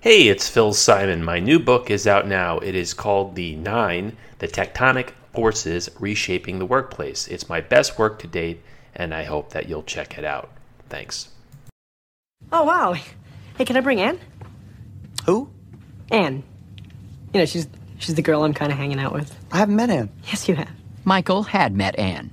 Hey, it's Phil Simon. My new book is out now. It is called The Nine The Tectonic Forces Reshaping the Workplace. It's my best work to date, and I hope that you'll check it out. Thanks. Oh, wow. Hey, can I bring Anne? Who? Anne. You know, she's she's the girl I'm kind of hanging out with. I haven't met Anne. Yes, you have. Michael had met Anne.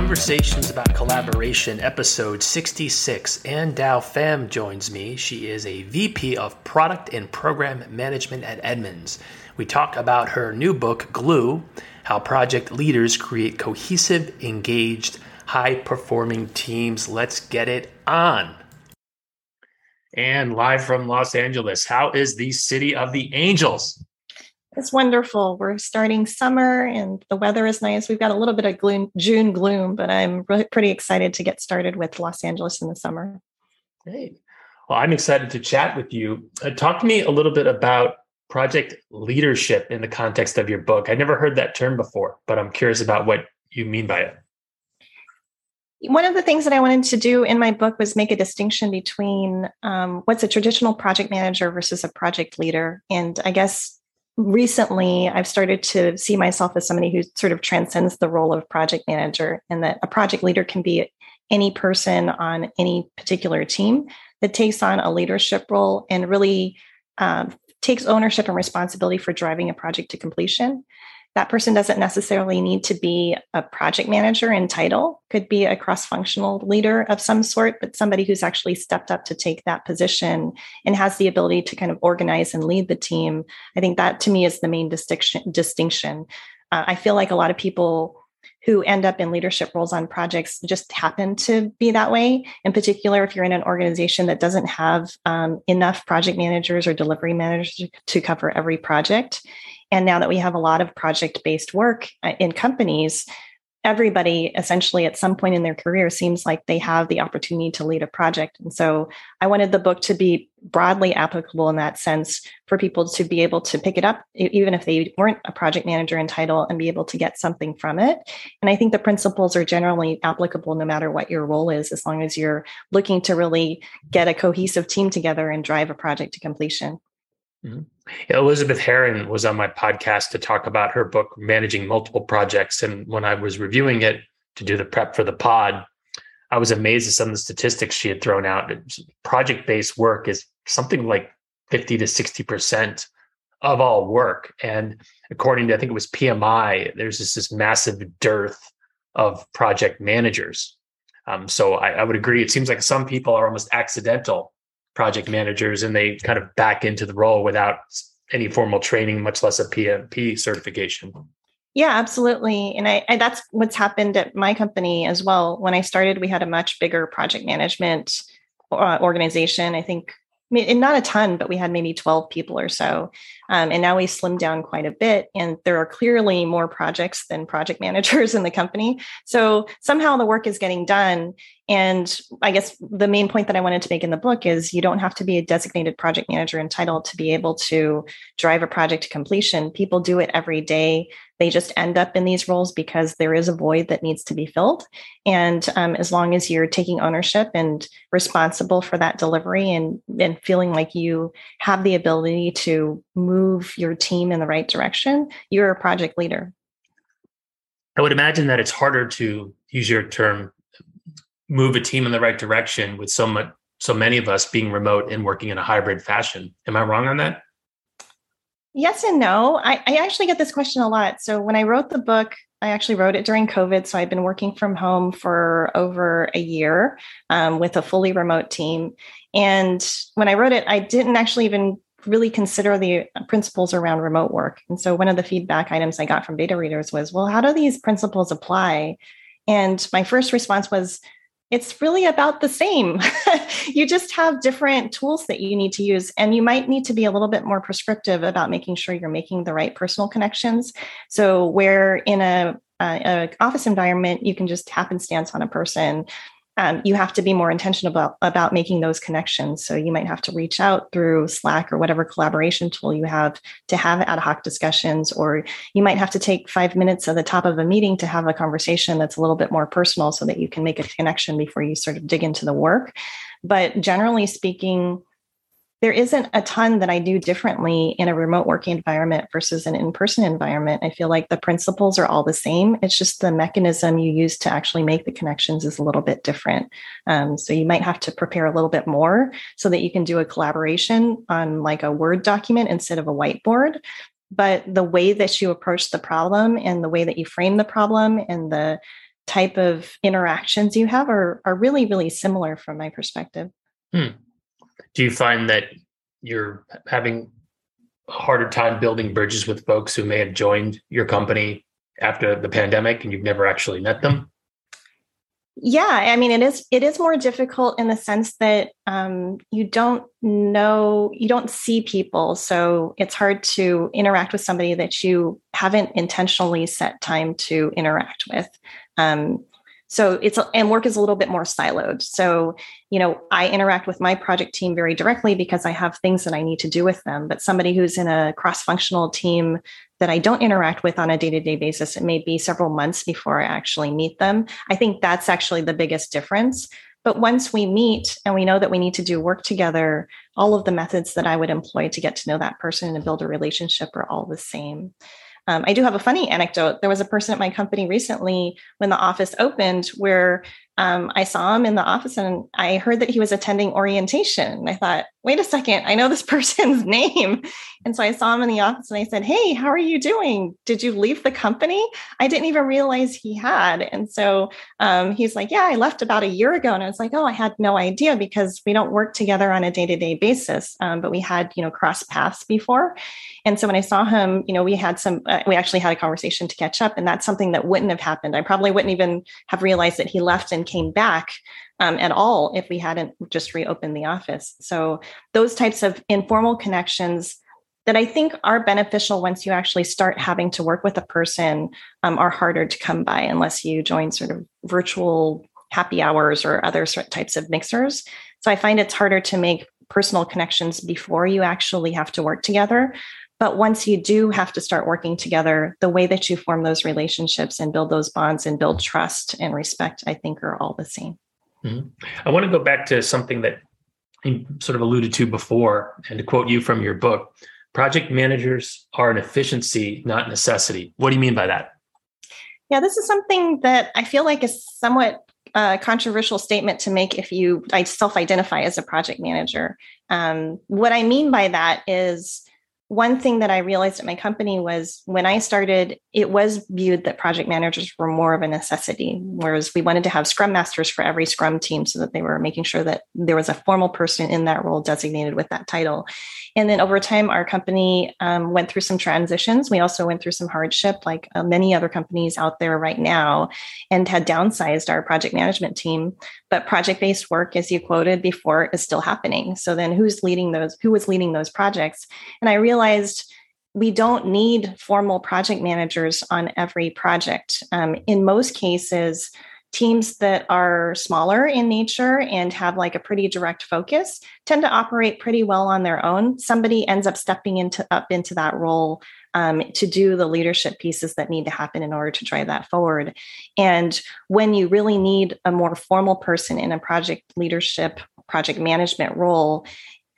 Conversations about Collaboration, episode 66. Anh Dao Pham joins me. She is a VP of Product and Program Management at Edmunds. We talk about her new book, Glue How Project Leaders Create Cohesive, Engaged, High Performing Teams. Let's get it on. And live from Los Angeles, how is the City of the Angels? It's wonderful. We're starting summer and the weather is nice. We've got a little bit of gloom, June gloom, but I'm really pretty excited to get started with Los Angeles in the summer. Great. Well, I'm excited to chat with you. Uh, talk to me a little bit about project leadership in the context of your book. I never heard that term before, but I'm curious about what you mean by it. One of the things that I wanted to do in my book was make a distinction between um, what's a traditional project manager versus a project leader. And I guess recently I've started to see myself as somebody who sort of transcends the role of project manager, and that a project leader can be any person on any particular team that takes on a leadership role and really um, takes ownership and responsibility for driving a project to completion that person doesn't necessarily need to be a project manager in title could be a cross-functional leader of some sort but somebody who's actually stepped up to take that position and has the ability to kind of organize and lead the team i think that to me is the main distinction distinction uh, i feel like a lot of people who end up in leadership roles on projects just happen to be that way. In particular, if you're in an organization that doesn't have um, enough project managers or delivery managers to cover every project, and now that we have a lot of project based work uh, in companies, everybody essentially at some point in their career seems like they have the opportunity to lead a project. And so I wanted the book to be broadly applicable in that sense for people to be able to pick it up, even if they weren't a project manager in title, and be able to get something from it. And I think the principles are generally applicable no matter what your role is, as long as you're looking to really get a cohesive team together and drive a project to completion. Mm-hmm. Elizabeth Harrin was on my podcast to talk about her book, Managing Multiple Projects. And when I was reviewing it to do the prep for the pod, I was amazed at some of the statistics she had thrown out. Project based work is something like 50 to 60% of all work. And according to, I think it was PMI, there's just this massive dearth of project managers. Um, so I, I would agree. It seems like some people are almost accidental project managers and they kind of back into the role without any formal training, much less a PMP certification. Yeah, absolutely. And I, I, that's what's happened at my company as well. When I started, we had a much bigger project management uh, organization. I think and not a ton, but we had maybe 12 people or so. Um, and now we slimmed down quite a bit. And there are clearly more projects than project managers in the company. So somehow the work is getting done. And I guess the main point that I wanted to make in the book is you don't have to be a designated project manager entitled to be able to drive a project to completion. People do it every day. They just end up in these roles because there is a void that needs to be filled. And um, as long as you're taking ownership and responsible for that delivery and, and feeling like you have the ability to move your team in the right direction, you're a project leader. I would imagine that it's harder to use your term move a team in the right direction with so much so many of us being remote and working in a hybrid fashion. Am I wrong on that? Yes and no. I, I actually get this question a lot. So when I wrote the book, I actually wrote it during COVID. So I've been working from home for over a year um, with a fully remote team. And when I wrote it, I didn't actually even really consider the principles around remote work. And so one of the feedback items I got from beta readers was, well, how do these principles apply? And my first response was, it's really about the same. you just have different tools that you need to use, and you might need to be a little bit more prescriptive about making sure you're making the right personal connections. So, where in a, a, a office environment, you can just happenstance on a person. Um, you have to be more intentional about, about making those connections. So you might have to reach out through Slack or whatever collaboration tool you have to have ad hoc discussions, or you might have to take five minutes at the top of a meeting to have a conversation that's a little bit more personal so that you can make a connection before you sort of dig into the work. But generally speaking, there isn't a ton that I do differently in a remote working environment versus an in person environment. I feel like the principles are all the same. It's just the mechanism you use to actually make the connections is a little bit different. Um, so you might have to prepare a little bit more so that you can do a collaboration on like a Word document instead of a whiteboard. But the way that you approach the problem and the way that you frame the problem and the type of interactions you have are, are really, really similar from my perspective. Hmm do you find that you're having a harder time building bridges with folks who may have joined your company after the pandemic and you've never actually met them? Yeah, I mean, it is it is more difficult in the sense that um, you don't know, you don't see people, so it's hard to interact with somebody that you haven't intentionally set time to interact with. Um, so it's and work is a little bit more siloed. So you know i interact with my project team very directly because i have things that i need to do with them. But somebody who's in a cross functional team that i don't interact with on a day-to-day basis it may be several months before i actually meet them. I think that's actually the biggest difference. But once we meet and we know that we need to do work together all of the methods that i would employ to get to know that person and build a relationship are all the same um, I do have a funny anecdote. There was a person at my company recently when the office opened where um, I saw him in the office and I heard that he was attending orientation. I thought, wait a second, I know this person's name. And so I saw him in the office and I said, Hey, how are you doing? Did you leave the company? I didn't even realize he had. And so um, he's like, Yeah, I left about a year ago. And I was like, Oh, I had no idea because we don't work together on a day to day basis. Um, but we had, you know, cross paths before. And so when I saw him, you know, we had some, uh, we actually had a conversation to catch up. And that's something that wouldn't have happened. I probably wouldn't even have realized that he left and came back um, at all if we hadn't just reopened the office. So those types of informal connections that I think are beneficial once you actually start having to work with a person um, are harder to come by unless you join sort of virtual happy hours or other types of mixers. So I find it's harder to make personal connections before you actually have to work together. But once you do have to start working together, the way that you form those relationships and build those bonds and build trust and respect, I think, are all the same. Mm-hmm. I want to go back to something that you sort of alluded to before, and to quote you from your book project managers are an efficiency, not necessity. What do you mean by that? Yeah, this is something that I feel like is somewhat a controversial statement to make if you I self identify as a project manager. Um, what I mean by that is one thing that I realized at my company was when I started, it was viewed that project managers were more of a necessity, whereas we wanted to have scrum masters for every scrum team so that they were making sure that there was a formal person in that role designated with that title. And then over time, our company um, went through some transitions. We also went through some hardship, like uh, many other companies out there right now, and had downsized our project management team. But project based work, as you quoted before, is still happening. So then who's leading those? Who was leading those projects? And I realized realized we don't need formal project managers on every project. Um, in most cases, teams that are smaller in nature and have like a pretty direct focus tend to operate pretty well on their own. Somebody ends up stepping into up into that role um, to do the leadership pieces that need to happen in order to drive that forward. And when you really need a more formal person in a project leadership, project management role,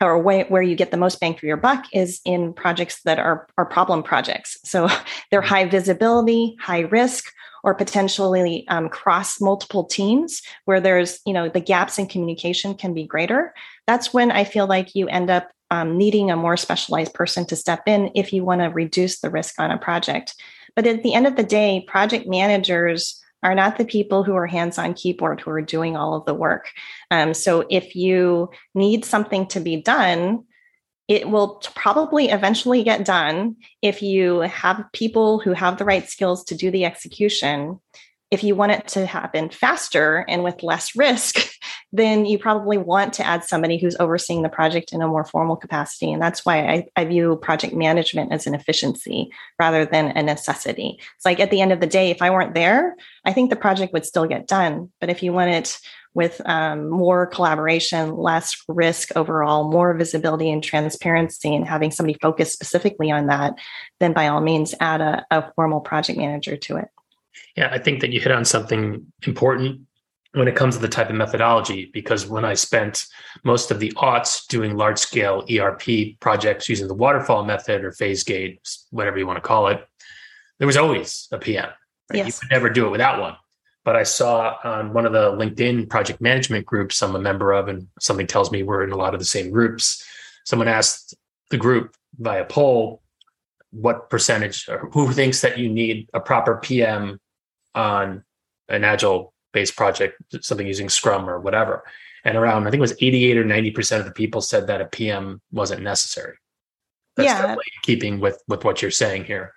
or way, where you get the most bang for your buck is in projects that are, are problem projects. So they're high visibility, high risk, or potentially um, cross multiple teams where there's, you know, the gaps in communication can be greater. That's when I feel like you end up um, needing a more specialized person to step in if you want to reduce the risk on a project. But at the end of the day, project managers are not the people who are hands on keyboard who are doing all of the work. Um, so if you need something to be done, it will probably eventually get done if you have people who have the right skills to do the execution. If you want it to happen faster and with less risk, then you probably want to add somebody who's overseeing the project in a more formal capacity. And that's why I, I view project management as an efficiency rather than a necessity. It's like at the end of the day, if I weren't there, I think the project would still get done. But if you want it with um, more collaboration, less risk overall, more visibility and transparency, and having somebody focus specifically on that, then by all means add a, a formal project manager to it. Yeah, I think that you hit on something important when it comes to the type of methodology, because when I spent most of the aughts doing large scale ERP projects using the waterfall method or phase gate, whatever you want to call it, there was always a PM. Right? Yes. You could never do it without one. But I saw on one of the LinkedIn project management groups I'm a member of, and something tells me we're in a lot of the same groups. Someone asked the group via poll what percentage or who thinks that you need a proper PM on an agile based project, something using Scrum or whatever. And around, I think it was 88 or 90% of the people said that a PM wasn't necessary. That's yeah. keeping with, with what you're saying here.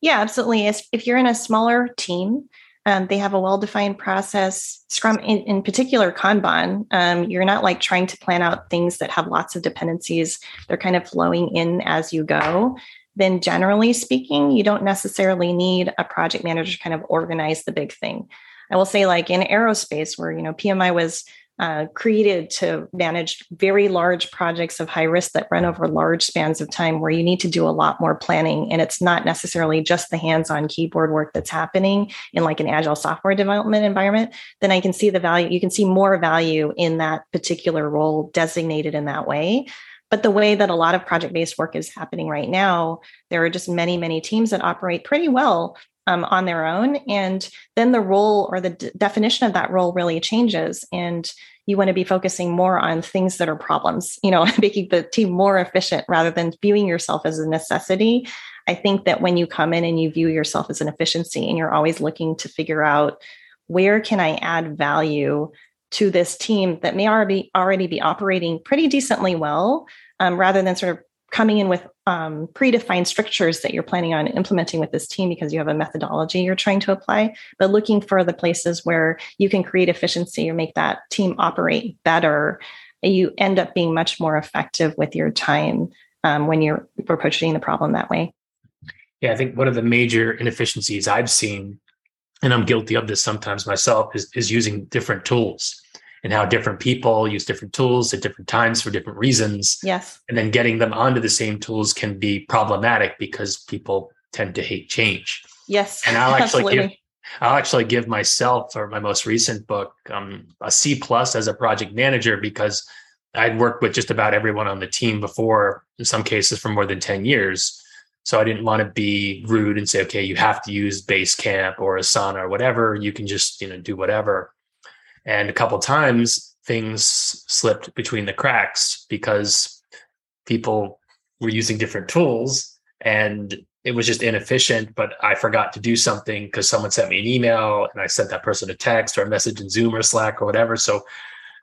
Yeah, absolutely. If you're in a smaller team, um, they have a well-defined process. Scrum, in, in particular, Kanban. Um, you're not like trying to plan out things that have lots of dependencies. They're kind of flowing in as you go then generally speaking, you don't necessarily need a project manager to kind of organize the big thing. I will say, like in aerospace, where you know PMI was uh, created to manage very large projects of high risk that run over large spans of time, where you need to do a lot more planning, and it's not necessarily just the hands-on keyboard work that's happening in like an agile software development environment. Then I can see the value. You can see more value in that particular role designated in that way but the way that a lot of project based work is happening right now, there are just many, many teams that operate pretty well um, on their own. And then the role or the d- definition of that role really changes. And you want to be focusing more on things that are problems, you know, making the team more efficient rather than viewing yourself as a necessity. I think that when you come in and you view yourself as an efficiency and you're always looking to figure out where can I add value to this team that may already already be operating pretty decently well, um, rather than sort of coming in with um, predefined strictures that you're planning on implementing with this team because you have a methodology you're trying to apply, but looking for the places where you can create efficiency or make that team operate better. You end up being much more effective with your time um, when you're approaching the problem that way. Yeah, I think one of the major inefficiencies I've seen and I'm guilty of this sometimes myself, is, is using different tools and how different people use different tools at different times for different reasons. Yes. And then getting them onto the same tools can be problematic because people tend to hate change. Yes. And I'll actually give I'll actually give myself or my most recent book um, a C plus as a project manager because I'd worked with just about everyone on the team before, in some cases for more than 10 years. So I didn't want to be rude and say, okay, you have to use Basecamp or Asana or whatever. You can just, you know, do whatever. And a couple times things slipped between the cracks because people were using different tools and it was just inefficient, but I forgot to do something because someone sent me an email and I sent that person a text or a message in Zoom or Slack or whatever. So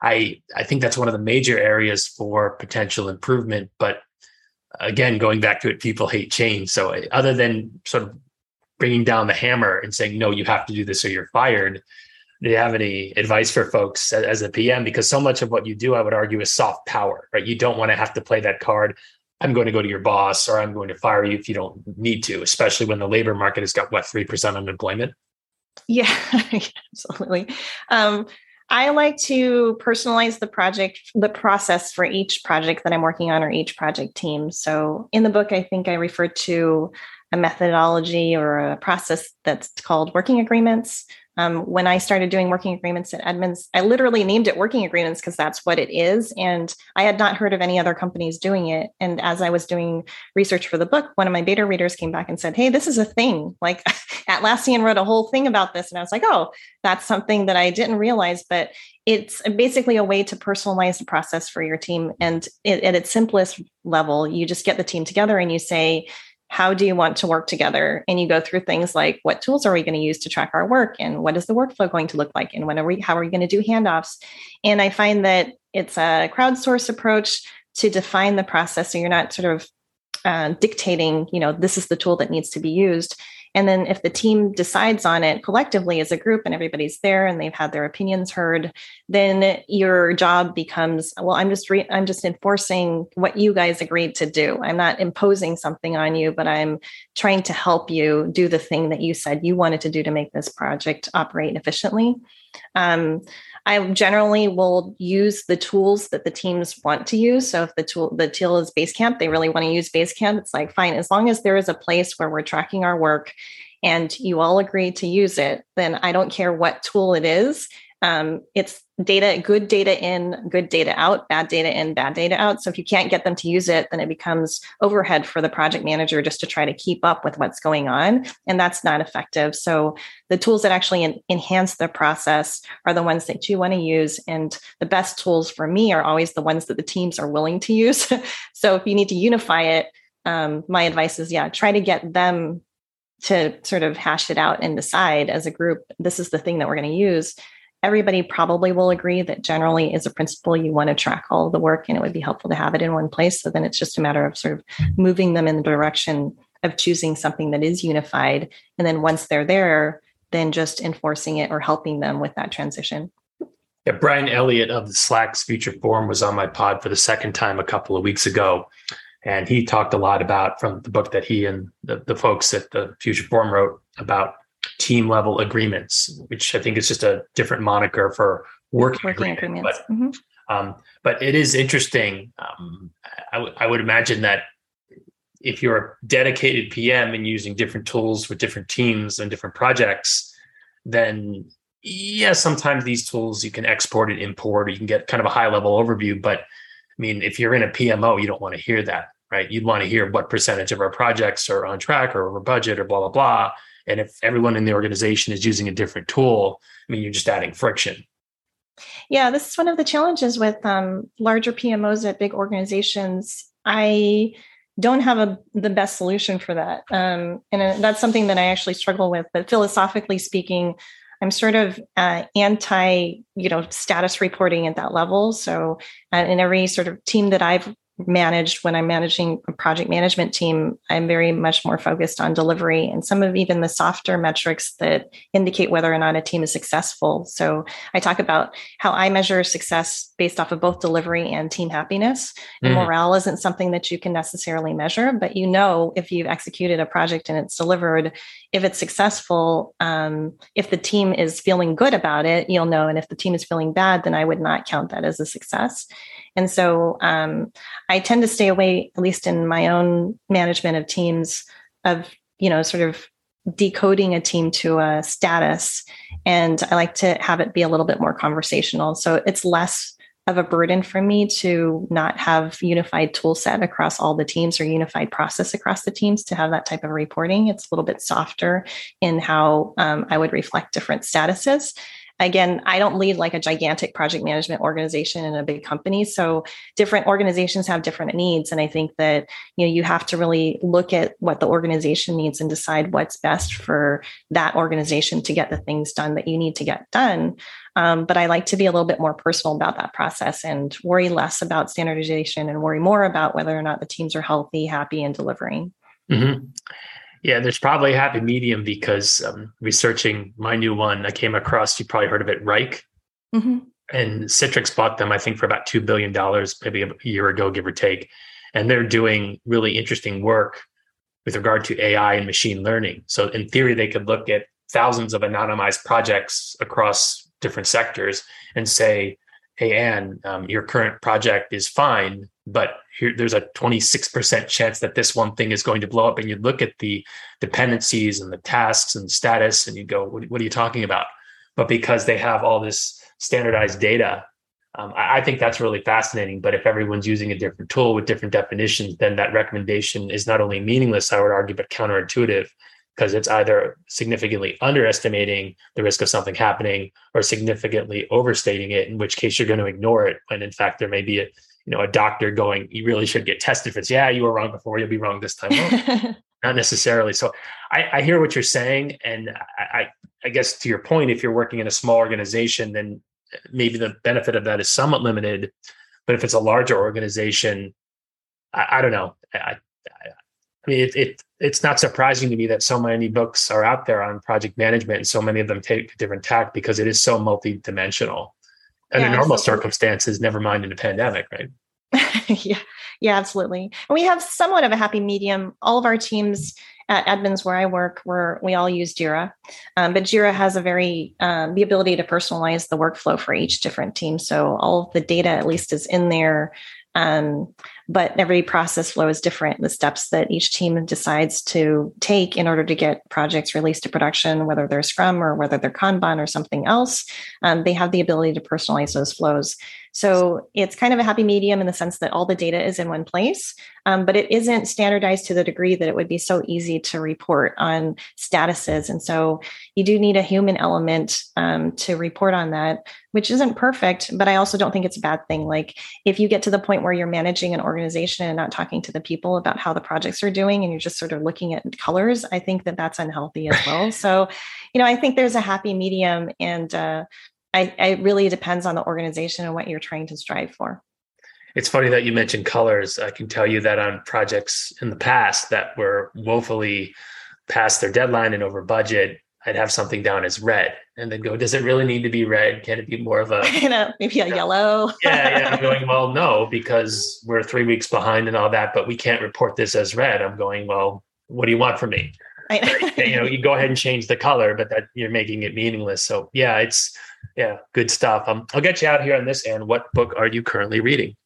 I I think that's one of the major areas for potential improvement. But again, going back to it, people hate change. So other than sort of bringing down the hammer and saying, no, you have to do this or you're fired. Do you have any advice for folks as a PM? Because so much of what you do, I would argue, is soft power, right? You don't want to have to play that card. I'm going to go to your boss or I'm going to fire you if you don't need to, especially when the labor market has got what, 3% unemployment? Yeah, absolutely. Um, I like to personalize the project, the process for each project that I'm working on or each project team. So in the book, I think I refer to a methodology or a process that's called working agreements. Um, when I started doing working agreements at Edmunds, I literally named it working agreements because that's what it is. And I had not heard of any other companies doing it. And as I was doing research for the book, one of my beta readers came back and said, Hey, this is a thing. Like Atlassian wrote a whole thing about this. And I was like, Oh, that's something that I didn't realize. But it's basically a way to personalize the process for your team. And it, at its simplest level, you just get the team together and you say, how do you want to work together? And you go through things like what tools are we going to use to track our work? And what is the workflow going to look like? And when are we how are we going to do handoffs? And i find that it's a crowdsource approach to define the process so you're not sort of uh, dictating you know this is the tool that needs to be used And then if the team decides on it collectively as a group and everybody's there and they've had their opinions heard, then your job becomes, well, I'm just re- I'm just enforcing what you guys agreed to do. I'm not imposing something on you, but I'm trying to help you do the thing that you said you wanted to do to make this project operate efficiently. Um, I generally will use the tools that the teams want to use. So if the tool the tool is Basecamp, they really want to use Basecamp. It's like fine, as long as there is a place where we're tracking our work and you all agree to use it, then I don't care what tool it is. Um, it's data, good data in, good data out, bad data in, bad data out. So if you can't get them to use it, then it becomes overhead for the project manager just to try to keep up with what's going on. And that's not effective. So the tools that actually enhance the process are the ones that you want to use. And the best tools for me are always the ones that the teams are willing to use. so if you need to unify it, um, my advice is yeah, try to get them to sort of hash it out and decide as a group, this is the thing that we're going to use everybody probably will agree that generally is a principle you want to track all the work and it would be helpful to have it in one place. So then it's just a matter of sort of moving them in the direction of choosing something that is unified. And then once they're there then just enforcing it or helping them with that transition. Yeah, Brian Elliott of the Slack's Future Forum was on my pod for the second time a couple of weeks ago. And he talked a lot about from the book that he and the, the folks at the Future Forum wrote about team level agreements, which I think is just a different moniker for working, working agreement. agreements. But, mm-hmm. um, but it is interesting. Um, I, w- I would imagine that if you're a dedicated PM and using different tools with different teams and different projects, then yeah, sometimes these tools you can export and import, or you can get kind of a high level overview. But I mean, if you're in a PMO, you don't want to hear that, right? You'd want to hear what percentage of our projects are on track or over budget or blah blah blah. And if everyone in the organization is using a different tool, I mean, you're just adding friction. Yeah, this is one of the challenges with um, larger PMOs at big organizations. I don't have a, the best solution for that. Um, and uh, that's something that I actually struggle with. But philosophically speaking, I'm sort of uh, anti, you know, status reporting at that level. So, uh, in every sort of team that I've managed when I'm managing a project management team, I'm very much more focused on delivery and some of even the softer metrics that indicate whether or not a team is successful. So I talk about how I measure success based off of both delivery and team happiness. And mm. morale isn't something that you can necessarily measure, but you know if you've executed a project and it's delivered, if it's successful, um, if the team is feeling good about it, you'll know. And if the team is feeling bad, then I would not count that as a success. And so um, I tend to stay away, at least in my own management of teams, of, you know, sort of decoding a team to a status. And I like to have it be a little bit more conversational. So it's less of a burden for me to not have unified tool set across all the teams or unified process across the teams to have that type of reporting. It's a little bit softer in how um, I would reflect different statuses again i don't lead like a gigantic project management organization in a big company so different organizations have different needs and i think that you know you have to really look at what the organization needs and decide what's best for that organization to get the things done that you need to get done um, but i like to be a little bit more personal about that process and worry less about standardization and worry more about whether or not the teams are healthy happy and delivering mm-hmm. Yeah, there's probably a happy medium because um, researching my new one, I came across, you probably heard of it, Wrike. Mm-hmm. And Citrix bought them, I think, for about $2 billion, maybe a year ago, give or take. And they're doing really interesting work with regard to AI and machine learning. So, in theory, they could look at thousands of anonymized projects across different sectors and say, hey, Anh, um, your current project is fine, but here there's a 26% chance that this one thing is going to blow up and you look at the dependencies and the tasks and status and you go what, what are you talking about? But because they have all this standardized data um, I, I, think that's really fascinating. But if everyone's using a different tool with different definitions then that recommendation is not only meaningless i would argue but counterintuitive because it's either significantly underestimating the risk of something happening or significantly overstating it in which case you're going to ignore it when in fact there may be a you know a doctor going you really should get tested for this. Yeah you were wrong before. You'll be wrong this time. Well, not necessarily. So I, I, hear what you're saying and I, I guess to your point if you're working in a small organization then maybe the benefit of that is somewhat limited but if it's a larger organization i, I don't know. I, I mean, it, it it's not surprising to me that so many books are out there on project management, and so many of them take a different tack because it is so multidimensional. Under Yeah, normal absolutely. circumstances, never mind in a pandemic, right? yeah, yeah, absolutely. And we have somewhat of a happy medium. All of our teams at Edmunds, where I work, where we all use Jira, um, but Jira has a very um, the ability to personalize the workflow for each different team. So all of the data, at least, is in there. Um, but every process flow is different. The steps that each team decides to take in order to get projects released to production, whether they're Scrum or whether they're Kanban or something else, um, they have the ability to personalize those flows. So it's kind of a happy medium in the sense that all the data is in one place, um, but it isn't standardized to the degree that it would be so easy to report on statuses. And so you do need a human element um, to report on that, which isn't perfect, but I also don't think it's a bad thing. Like if you get to the point where you're managing an organization and not talking to the people about how the projects are doing and you're just sort of looking at colors, I think that that's unhealthy as well. So, you know, I think there's a happy medium and, uh, I, it really depends on the organization and what you're trying to strive for. It's funny that you mentioned colors. I can tell you that on projects in the past that were woefully past their deadline and over budget, I'd have something down as red and then go, does it really need to be red? Can it be more of a you know, maybe a yellow. yeah, yeah. I'm going, well, no, because we're three weeks behind and all that, but we can't report this as red. I'm going, well, what do you want from me? Right. you know, you go ahead and change the color, but that you're making it meaningless. So yeah, it's yeah, good stuff. Um, I'll get you out here on this. And what book are you currently reading?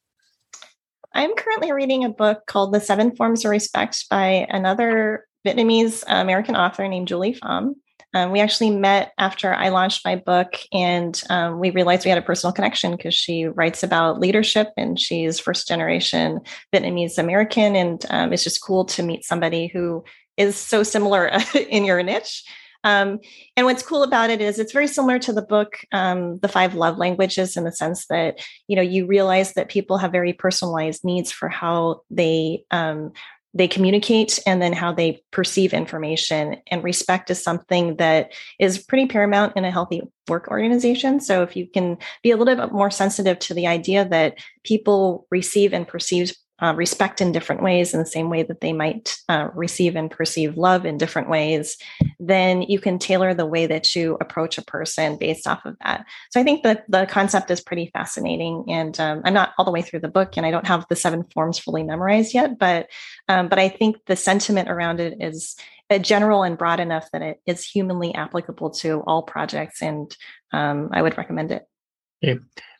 I'm currently reading a book called The Seven Forms of Respect by another Vietnamese uh, American author named Julie Pham. Um, we actually met after I launched my book, and um, we realized we had a personal connection because she writes about leadership and she's first generation Vietnamese American. And um, it's just cool to meet somebody who is so similar in your niche. Um, and what's cool about it is it's very similar to the book, um, The Five Love Languages, in the sense that you know you realize that people have very personalized needs for how they um, they communicate and then how they perceive information. And respect is something that is pretty paramount in a healthy work organization. So if you can be a little bit more sensitive to the idea that people receive and perceive uh, respect in different ways in the same way that they might uh, receive and perceive love in different ways, then you can tailor the way that you approach a person based off of that. So I think that the concept is pretty fascinating, and um, I'm not all the way through the book, and I don't have the seven forms fully memorized yet, but um, but I think the sentiment around it is uh, general and broad enough that it is humanly applicable to all projects, and um, I would recommend it. Yeah.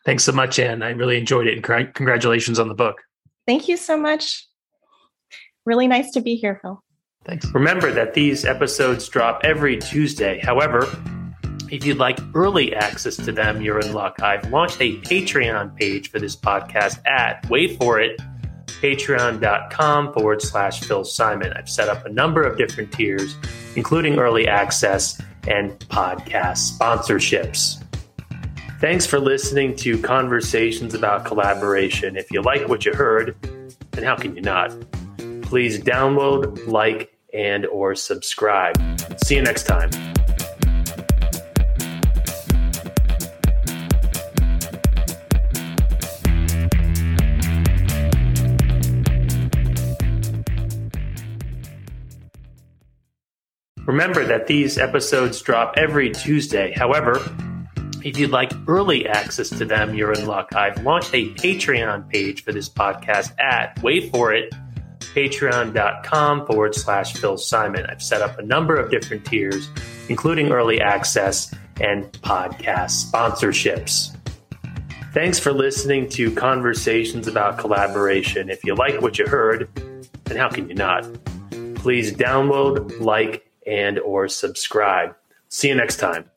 Thanks so much, Anh. I really enjoyed it, and congratulations on the book. Thank you so much. Really nice to be here, Phil. Thanks. Remember that these episodes drop every Tuesday. However, if you'd like early access to them, you're in luck. I've launched a Patreon page for this podcast at, wait for it, patreon.com forward slash Phil Simon. I've set up a number of different tiers, including early access and podcast sponsorships. Thanks for listening to Conversations about Collaboration. If you like what you heard, then how can you not? Please download, like, and or subscribe. See you next time. Remember that these episodes drop every Tuesday. However, if you'd like early access to them, you're in luck. I've launched a Patreon page for this podcast at, wait for it, patreon.com forward slash Phil Simon. I've set up a number of different tiers, including early access and podcast sponsorships. Thanks for listening to Conversations about Collaboration. If you like what you heard, then how can you not? Please download, like, and or subscribe. See you next time.